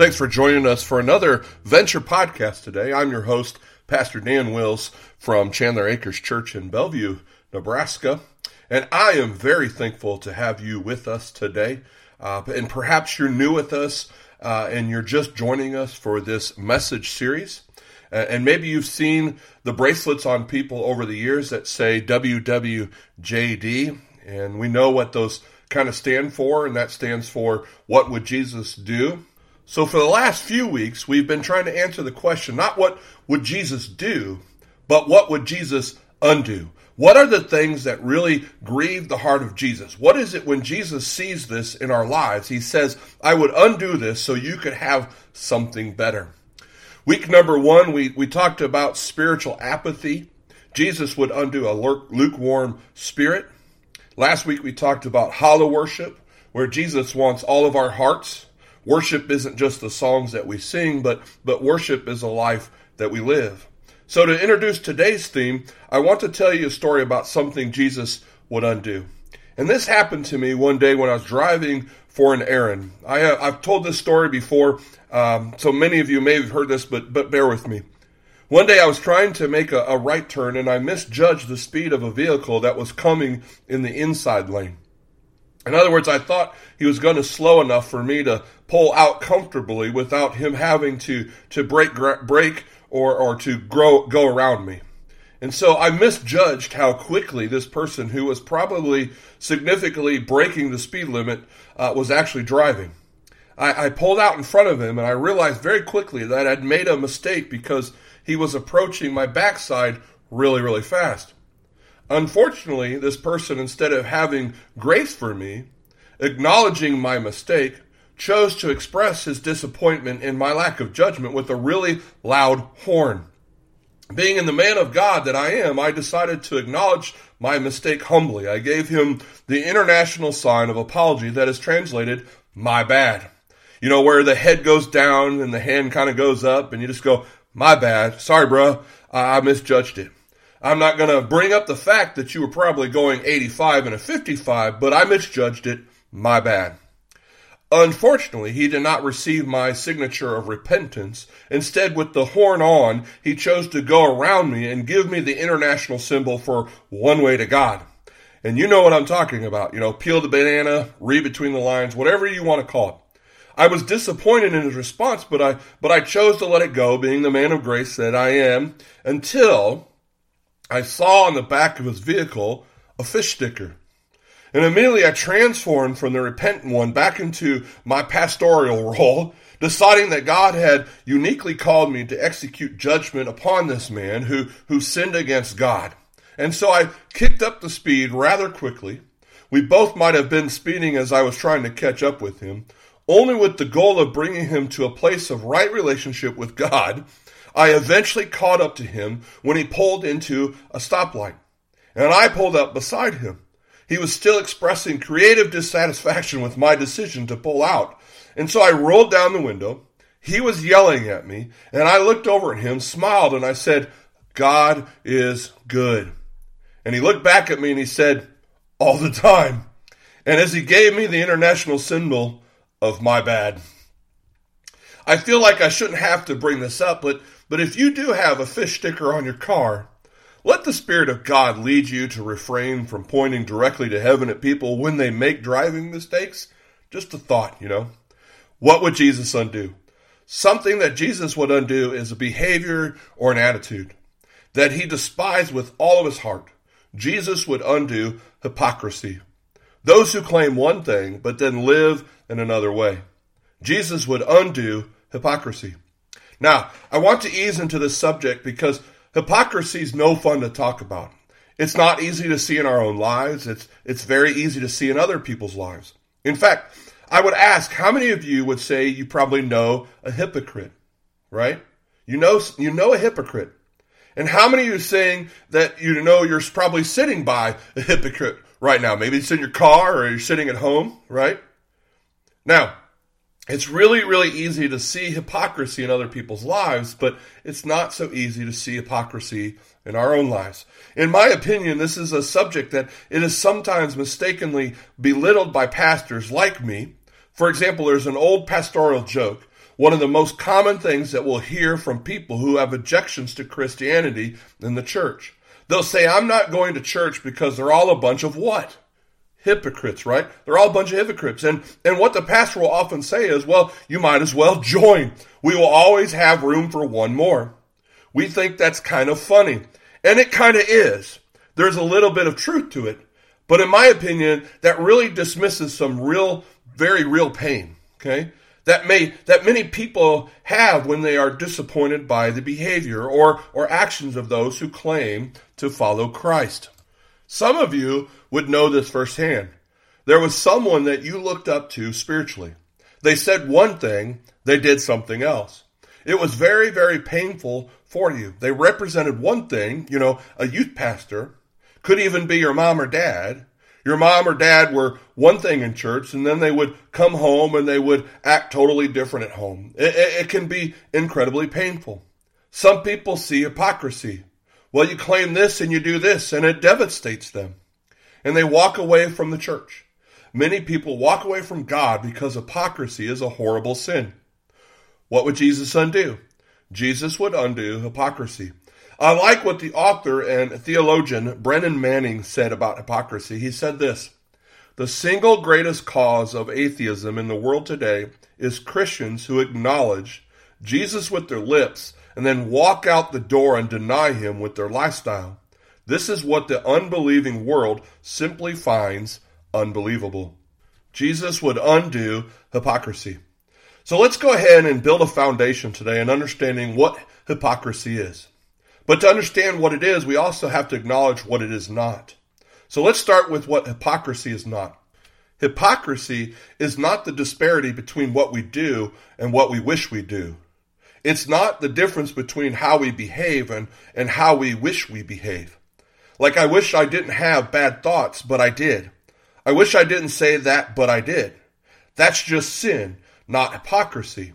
Thanks for joining us for another Venture podcast today. I'm your host, Pastor Dan Wills from Chandler Acres Church in Bellevue, Nebraska. And I am very thankful to have you with us today. Uh, and perhaps you're new with us uh, and you're just joining us for this message series. Uh, and maybe you've seen the bracelets on people over the years that say WWJD. And we know what those kind of stand for, and that stands for What Would Jesus Do? So for the last few weeks, we've been trying to answer the question, not what would Jesus do, but what would Jesus undo? What are the things that really grieve the heart of Jesus? What is it when Jesus sees this in our lives? He says, I would undo this so you could have something better. Week number one, we, we talked about spiritual apathy. Jesus would undo a lukewarm spirit. Last week, we talked about hollow worship, where Jesus wants all of our hearts Worship isn't just the songs that we sing, but, but worship is a life that we live. So, to introduce today's theme, I want to tell you a story about something Jesus would undo. And this happened to me one day when I was driving for an errand. I, have uh, told this story before, um, so many of you may have heard this, but, but bear with me. One day I was trying to make a, a right turn and I misjudged the speed of a vehicle that was coming in the inside lane. In other words, I thought he was going to slow enough for me to pull out comfortably without him having to, to break, break or, or to grow, go around me. And so I misjudged how quickly this person, who was probably significantly breaking the speed limit, uh, was actually driving. I, I pulled out in front of him and I realized very quickly that I'd made a mistake because he was approaching my backside really, really fast. Unfortunately, this person, instead of having grace for me, acknowledging my mistake, chose to express his disappointment in my lack of judgment with a really loud horn. Being in the man of God that I am, I decided to acknowledge my mistake humbly. I gave him the international sign of apology that is translated, my bad. You know, where the head goes down and the hand kind of goes up and you just go, my bad. Sorry, bro. I misjudged it. I'm not going to bring up the fact that you were probably going 85 and a 55, but I misjudged it. My bad. Unfortunately, he did not receive my signature of repentance. Instead, with the horn on, he chose to go around me and give me the international symbol for one way to God. And you know what I'm talking about. You know, peel the banana, read between the lines, whatever you want to call it. I was disappointed in his response, but I, but I chose to let it go, being the man of grace that I am, until I saw on the back of his vehicle a fish sticker. And immediately I transformed from the repentant one back into my pastoral role, deciding that God had uniquely called me to execute judgment upon this man who, who sinned against God. And so I kicked up the speed rather quickly. We both might have been speeding as I was trying to catch up with him, only with the goal of bringing him to a place of right relationship with God I eventually caught up to him when he pulled into a stoplight, and I pulled up beside him. He was still expressing creative dissatisfaction with my decision to pull out, and so I rolled down the window. He was yelling at me, and I looked over at him, smiled, and I said, God is good. And he looked back at me and he said, All the time. And as he gave me the international symbol of my bad. I feel like I shouldn't have to bring this up, but but if you do have a fish sticker on your car, let the Spirit of God lead you to refrain from pointing directly to heaven at people when they make driving mistakes. Just a thought, you know. What would Jesus undo? Something that Jesus would undo is a behavior or an attitude that he despised with all of his heart. Jesus would undo hypocrisy. Those who claim one thing but then live in another way. Jesus would undo hypocrisy. Now, I want to ease into this subject because hypocrisy is no fun to talk about. It's not easy to see in our own lives. It's, it's very easy to see in other people's lives. In fact, I would ask, how many of you would say you probably know a hypocrite, right? You know, you know a hypocrite. And how many of you saying that you know you're probably sitting by a hypocrite right now? Maybe it's in your car or you're sitting at home, right? Now, it's really, really easy to see hypocrisy in other people's lives, but it's not so easy to see hypocrisy in our own lives. In my opinion, this is a subject that it is sometimes mistakenly belittled by pastors like me. For example, there's an old pastoral joke. One of the most common things that we'll hear from people who have objections to Christianity in the church. They'll say, I'm not going to church because they're all a bunch of what? Hypocrites, right? They're all a bunch of hypocrites. And, and what the pastor will often say is, well, you might as well join. We will always have room for one more. We think that's kind of funny. And it kind of is. There's a little bit of truth to it. But in my opinion, that really dismisses some real, very real pain. Okay? That may, that many people have when they are disappointed by the behavior or, or actions of those who claim to follow Christ. Some of you would know this firsthand. There was someone that you looked up to spiritually. They said one thing, they did something else. It was very, very painful for you. They represented one thing, you know, a youth pastor, could even be your mom or dad. Your mom or dad were one thing in church, and then they would come home and they would act totally different at home. It, it, it can be incredibly painful. Some people see hypocrisy. Well, you claim this and you do this, and it devastates them. And they walk away from the church. Many people walk away from God because hypocrisy is a horrible sin. What would Jesus undo? Jesus would undo hypocrisy. I like what the author and theologian Brennan Manning said about hypocrisy. He said this The single greatest cause of atheism in the world today is Christians who acknowledge Jesus with their lips and then walk out the door and deny him with their lifestyle. This is what the unbelieving world simply finds unbelievable. Jesus would undo hypocrisy. So let's go ahead and build a foundation today in understanding what hypocrisy is. But to understand what it is, we also have to acknowledge what it is not. So let's start with what hypocrisy is not. Hypocrisy is not the disparity between what we do and what we wish we do. It's not the difference between how we behave and, and how we wish we behave. Like, I wish I didn't have bad thoughts, but I did. I wish I didn't say that, but I did. That's just sin, not hypocrisy.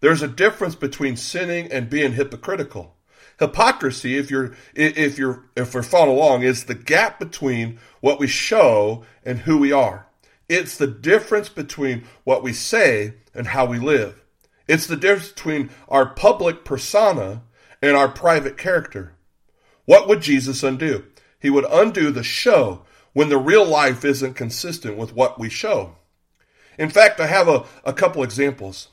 There's a difference between sinning and being hypocritical. Hypocrisy, if you're if you're if we're following along, is the gap between what we show and who we are. It's the difference between what we say and how we live. It's the difference between our public persona and our private character. What would Jesus undo? He would undo the show when the real life isn't consistent with what we show. In fact, I have a, a couple examples.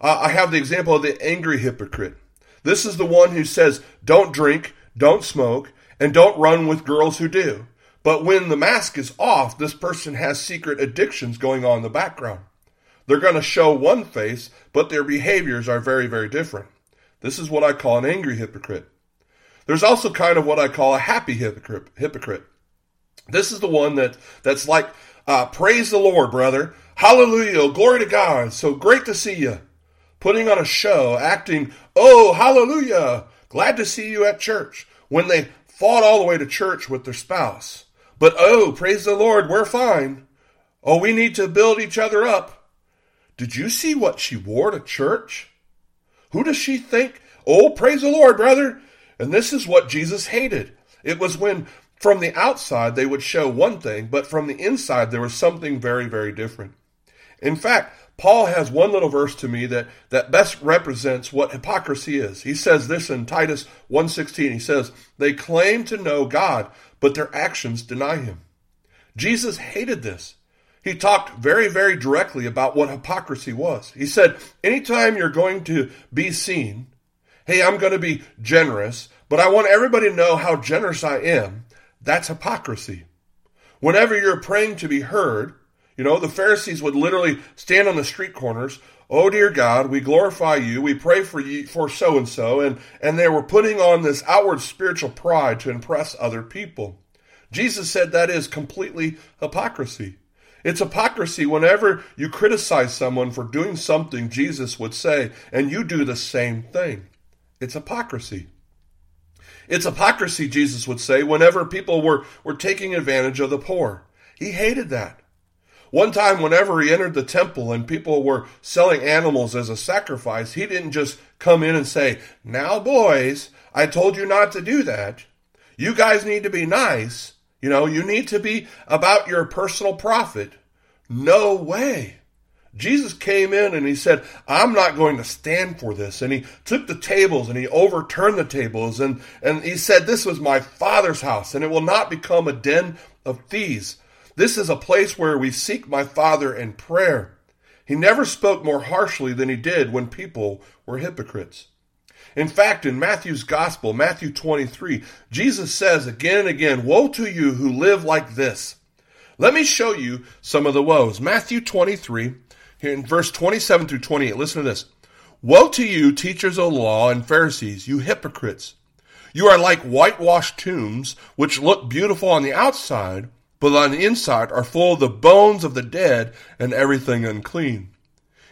Uh, I have the example of the angry hypocrite. This is the one who says, don't drink, don't smoke, and don't run with girls who do. But when the mask is off, this person has secret addictions going on in the background. They're going to show one face, but their behaviors are very, very different. This is what I call an angry hypocrite. There's also kind of what I call a happy hypocrite. hypocrite. This is the one that, that's like, uh, praise the Lord, brother. Hallelujah. Glory to God. So great to see you. Putting on a show, acting, oh, hallelujah. Glad to see you at church. When they fought all the way to church with their spouse. But oh, praise the Lord, we're fine. Oh, we need to build each other up. Did you see what she wore to church? Who does she think? Oh, praise the Lord, brother. And this is what Jesus hated. It was when from the outside they would show one thing, but from the inside there was something very, very different. In fact, Paul has one little verse to me that, that best represents what hypocrisy is. He says this in Titus 1.16. He says, They claim to know God, but their actions deny him. Jesus hated this. He talked very, very directly about what hypocrisy was. He said, anytime you're going to be seen, hey, I'm going to be generous, but I want everybody to know how generous I am, that's hypocrisy. Whenever you're praying to be heard, you know, the Pharisees would literally stand on the street corners. Oh dear God, we glorify you. We pray for you for so and so, and and they were putting on this outward spiritual pride to impress other people. Jesus said that is completely hypocrisy. It's hypocrisy whenever you criticize someone for doing something Jesus would say and you do the same thing. It's hypocrisy. It's hypocrisy, Jesus would say, whenever people were, were taking advantage of the poor. He hated that. One time, whenever he entered the temple and people were selling animals as a sacrifice, he didn't just come in and say, Now, boys, I told you not to do that. You guys need to be nice. You know, you need to be about your personal profit. No way. Jesus came in and he said, I'm not going to stand for this. And he took the tables and he overturned the tables and, and he said, This was my father's house and it will not become a den of thieves. This is a place where we seek my Father in prayer. He never spoke more harshly than he did when people were hypocrites. In fact, in Matthew's Gospel, Matthew 23, Jesus says again and again, Woe to you who live like this. Let me show you some of the woes. Matthew 23, here in verse 27 through 28, listen to this. Woe to you, teachers of law and Pharisees, you hypocrites! You are like whitewashed tombs, which look beautiful on the outside, but on the inside are full of the bones of the dead and everything unclean.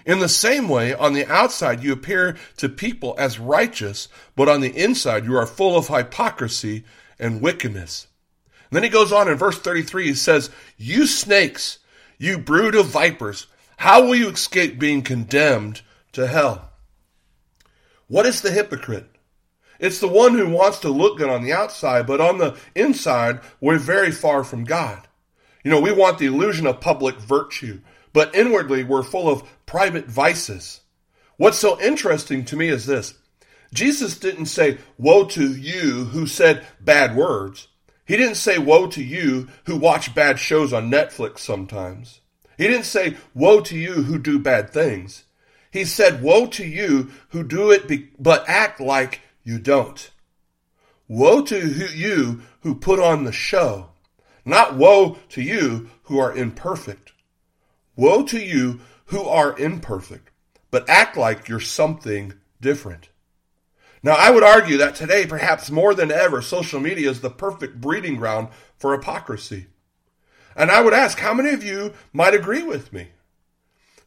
In the same way, on the outside you appear to people as righteous, but on the inside you are full of hypocrisy and wickedness. And then he goes on in verse 33, he says, You snakes, you brood of vipers, how will you escape being condemned to hell? What is the hypocrite? It's the one who wants to look good on the outside, but on the inside, we're very far from God. You know, we want the illusion of public virtue, but inwardly we're full of private vices. What's so interesting to me is this Jesus didn't say, Woe to you who said bad words. He didn't say, Woe to you who watch bad shows on Netflix sometimes. He didn't say, Woe to you who do bad things. He said, Woe to you who do it be- but act like you don't. Woe to you who put on the show. Not woe to you who are imperfect. Woe to you who are imperfect, but act like you're something different. Now, I would argue that today, perhaps more than ever, social media is the perfect breeding ground for hypocrisy. And I would ask, how many of you might agree with me?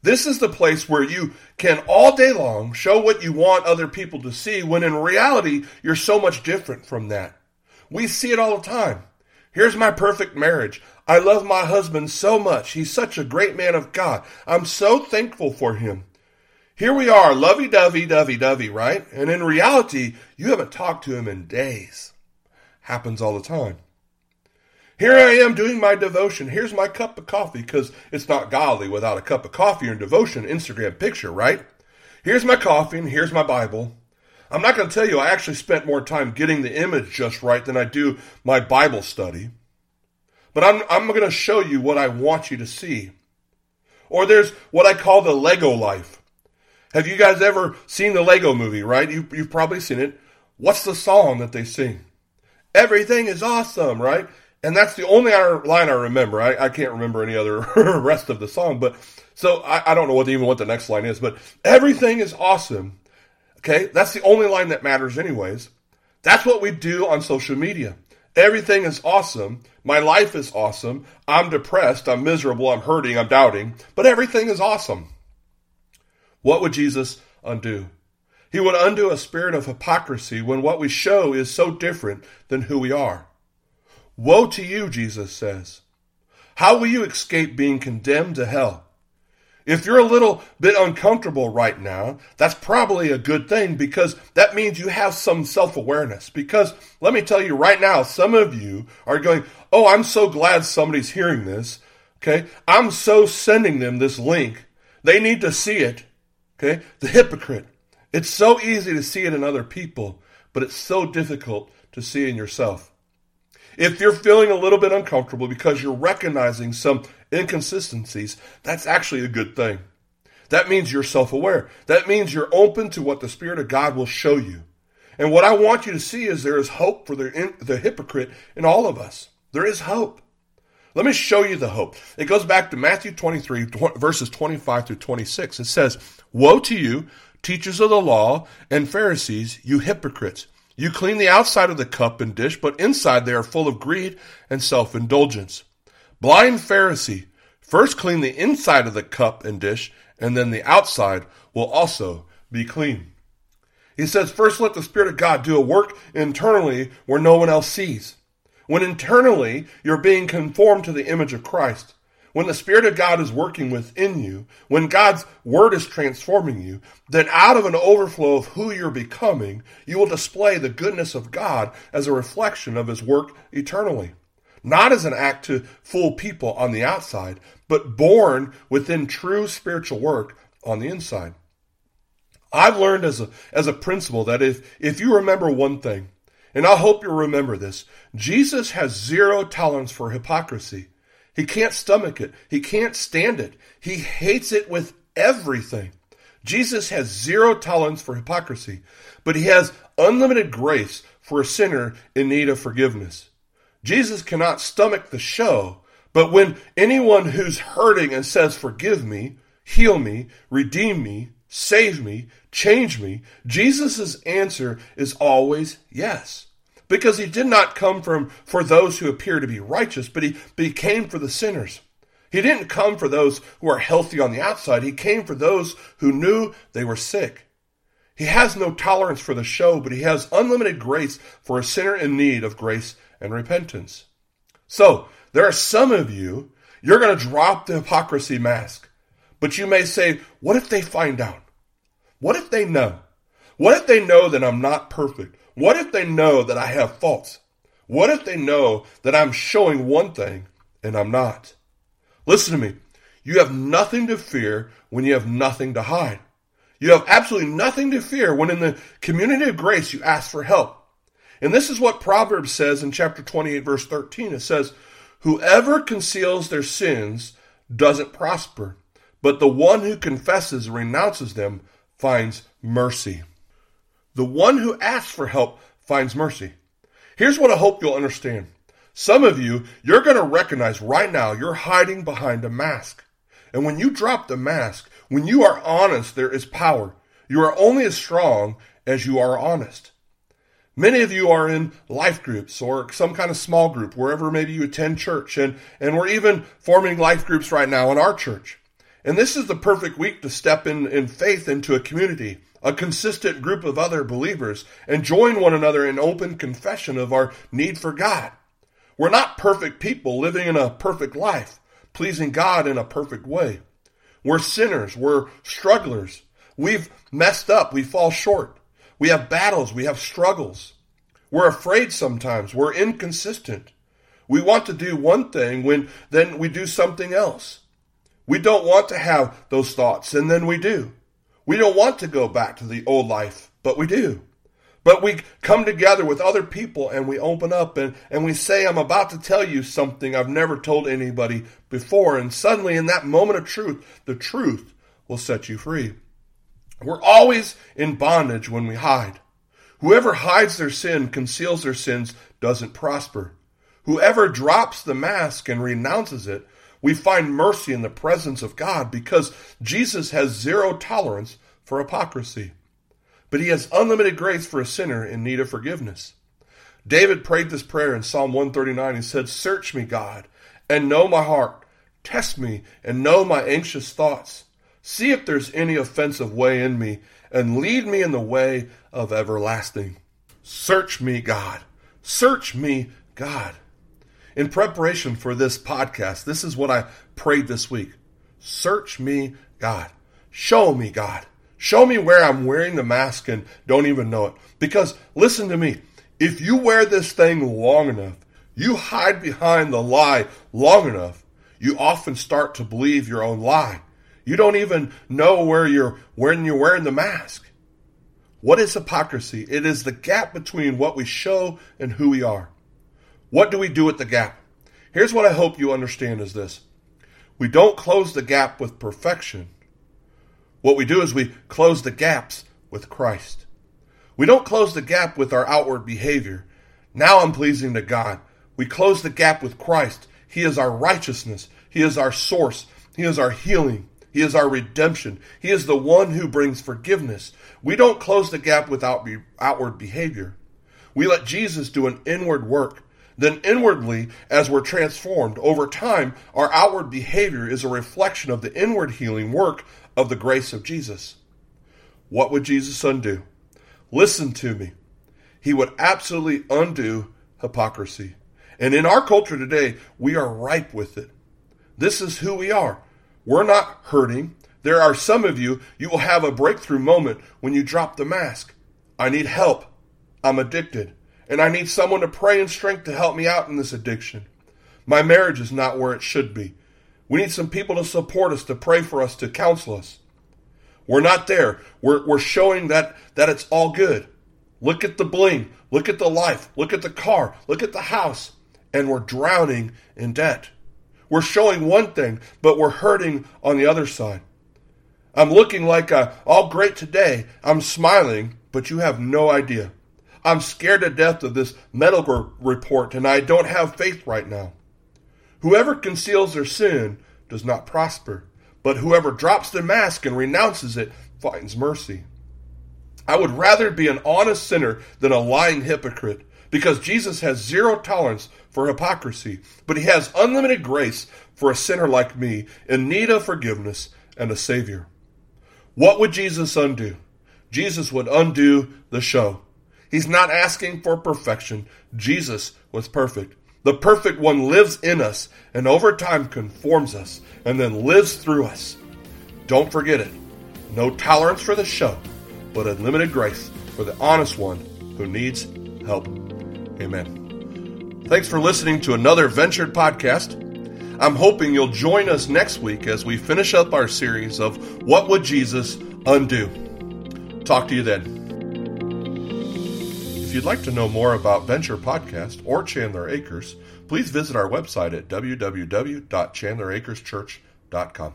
This is the place where you can all day long show what you want other people to see when in reality you're so much different from that. We see it all the time. Here's my perfect marriage. I love my husband so much. He's such a great man of God. I'm so thankful for him. Here we are, lovey dovey, dovey dovey, right? And in reality, you haven't talked to him in days. Happens all the time. Here I am doing my devotion. Here's my cup of coffee because it's not godly without a cup of coffee or devotion Instagram picture, right? Here's my coffee and here's my Bible. I'm not going to tell you I actually spent more time getting the image just right than I do my Bible study. But I'm, I'm going to show you what I want you to see. Or there's what I call the Lego life. Have you guys ever seen the Lego movie, right? You, you've probably seen it. What's the song that they sing? Everything is awesome, right? And that's the only line I remember. I, I can't remember any other rest of the song, but so I, I don't know what even what the next line is, but everything is awesome. Okay, that's the only line that matters, anyways. That's what we do on social media. Everything is awesome. My life is awesome. I'm depressed. I'm miserable. I'm hurting. I'm doubting. But everything is awesome. What would Jesus undo? He would undo a spirit of hypocrisy when what we show is so different than who we are. Woe to you, Jesus says. How will you escape being condemned to hell? If you're a little bit uncomfortable right now, that's probably a good thing because that means you have some self awareness. Because let me tell you right now, some of you are going, Oh, I'm so glad somebody's hearing this. Okay. I'm so sending them this link. They need to see it. Okay. The hypocrite. It's so easy to see it in other people, but it's so difficult to see in yourself. If you're feeling a little bit uncomfortable because you're recognizing some inconsistencies, that's actually a good thing. That means you're self aware. That means you're open to what the Spirit of God will show you. And what I want you to see is there is hope for the, the hypocrite in all of us. There is hope. Let me show you the hope. It goes back to Matthew 23, verses 25 through 26. It says, Woe to you, teachers of the law and Pharisees, you hypocrites! You clean the outside of the cup and dish, but inside they are full of greed and self indulgence. Blind Pharisee, First, clean the inside of the cup and dish, and then the outside will also be clean. He says, first let the Spirit of God do a work internally where no one else sees. When internally you're being conformed to the image of Christ, when the Spirit of God is working within you, when God's Word is transforming you, then out of an overflow of who you're becoming, you will display the goodness of God as a reflection of His work eternally. Not as an act to fool people on the outside, but born within true spiritual work on the inside. I've learned as a, as a principle that if, if you remember one thing, and I hope you'll remember this, Jesus has zero tolerance for hypocrisy. He can't stomach it. He can't stand it. He hates it with everything. Jesus has zero tolerance for hypocrisy, but he has unlimited grace for a sinner in need of forgiveness. Jesus cannot stomach the show, but when anyone who's hurting and says, Forgive me, heal me, redeem me, save me, change me, Jesus' answer is always yes. Because he did not come from for those who appear to be righteous, but he, but he came for the sinners. He didn't come for those who are healthy on the outside. He came for those who knew they were sick. He has no tolerance for the show, but he has unlimited grace for a sinner in need of grace and repentance. So, there are some of you, you're going to drop the hypocrisy mask. But you may say, what if they find out? What if they know? What if they know that I'm not perfect? What if they know that I have faults? What if they know that I'm showing one thing and I'm not? Listen to me. You have nothing to fear when you have nothing to hide. You have absolutely nothing to fear when in the community of grace you ask for help. And this is what Proverbs says in chapter 28 verse 13. It says, Whoever conceals their sins doesn't prosper, but the one who confesses and renounces them finds mercy. The one who asks for help finds mercy. Here's what I hope you'll understand. Some of you, you're going to recognize right now you're hiding behind a mask. And when you drop the mask, when you are honest, there is power. You are only as strong as you are honest. Many of you are in life groups or some kind of small group, wherever maybe you attend church. And, and we're even forming life groups right now in our church. And this is the perfect week to step in, in faith into a community, a consistent group of other believers, and join one another in open confession of our need for God. We're not perfect people living in a perfect life, pleasing God in a perfect way. We're sinners. We're strugglers. We've messed up. We fall short. We have battles, we have struggles. We're afraid sometimes, we're inconsistent. We want to do one thing when then we do something else. We don't want to have those thoughts, and then we do. We don't want to go back to the old life, but we do. But we come together with other people and we open up and, and we say, I'm about to tell you something I've never told anybody before. And suddenly, in that moment of truth, the truth will set you free. We're always in bondage when we hide. Whoever hides their sin, conceals their sins, doesn't prosper. Whoever drops the mask and renounces it, we find mercy in the presence of God because Jesus has zero tolerance for hypocrisy. But he has unlimited grace for a sinner in need of forgiveness. David prayed this prayer in Psalm 139. He said, Search me, God, and know my heart. Test me and know my anxious thoughts. See if there's any offensive way in me, and lead me in the way of everlasting. Search me, God. Search me, God. In preparation for this podcast, this is what I prayed this week. Search me, God. Show me, God. Show me where I'm wearing the mask and don't even know it. Because listen to me. If you wear this thing long enough, you hide behind the lie long enough, you often start to believe your own lie. You don't even know where you're when you're wearing the mask. What is hypocrisy? It is the gap between what we show and who we are. What do we do with the gap? Here's what I hope you understand is this. We don't close the gap with perfection. What we do is we close the gaps with Christ. We don't close the gap with our outward behavior. Now I'm pleasing to God. We close the gap with Christ. He is our righteousness. He is our source. He is our healing. He is our redemption. He is the one who brings forgiveness. We don't close the gap without outward behavior. We let Jesus do an inward work. Then inwardly, as we're transformed over time, our outward behavior is a reflection of the inward healing work of the grace of Jesus. What would Jesus undo? Listen to me. He would absolutely undo hypocrisy. And in our culture today, we are ripe with it. This is who we are. We're not hurting. There are some of you, you will have a breakthrough moment when you drop the mask. I need help. I'm addicted. And I need someone to pray in strength to help me out in this addiction. My marriage is not where it should be. We need some people to support us, to pray for us, to counsel us. We're not there. We're, we're showing that, that it's all good. Look at the bling. Look at the life. Look at the car. Look at the house. And we're drowning in debt. We're showing one thing, but we're hurting on the other side. I'm looking like a, all great today. I'm smiling, but you have no idea. I'm scared to death of this medical report and I don't have faith right now. Whoever conceals their sin does not prosper, but whoever drops the mask and renounces it finds mercy. I would rather be an honest sinner than a lying hypocrite because Jesus has zero tolerance for hypocrisy, but he has unlimited grace for a sinner like me in need of forgiveness and a Savior. What would Jesus undo? Jesus would undo the show. He's not asking for perfection. Jesus was perfect. The perfect one lives in us and over time conforms us and then lives through us. Don't forget it. No tolerance for the show, but unlimited grace for the honest one who needs help. Amen. Thanks for listening to another Venture podcast. I'm hoping you'll join us next week as we finish up our series of What Would Jesus Undo? Talk to you then. If you'd like to know more about Venture Podcast or Chandler Acres, please visit our website at www.chandleracreschurch.com.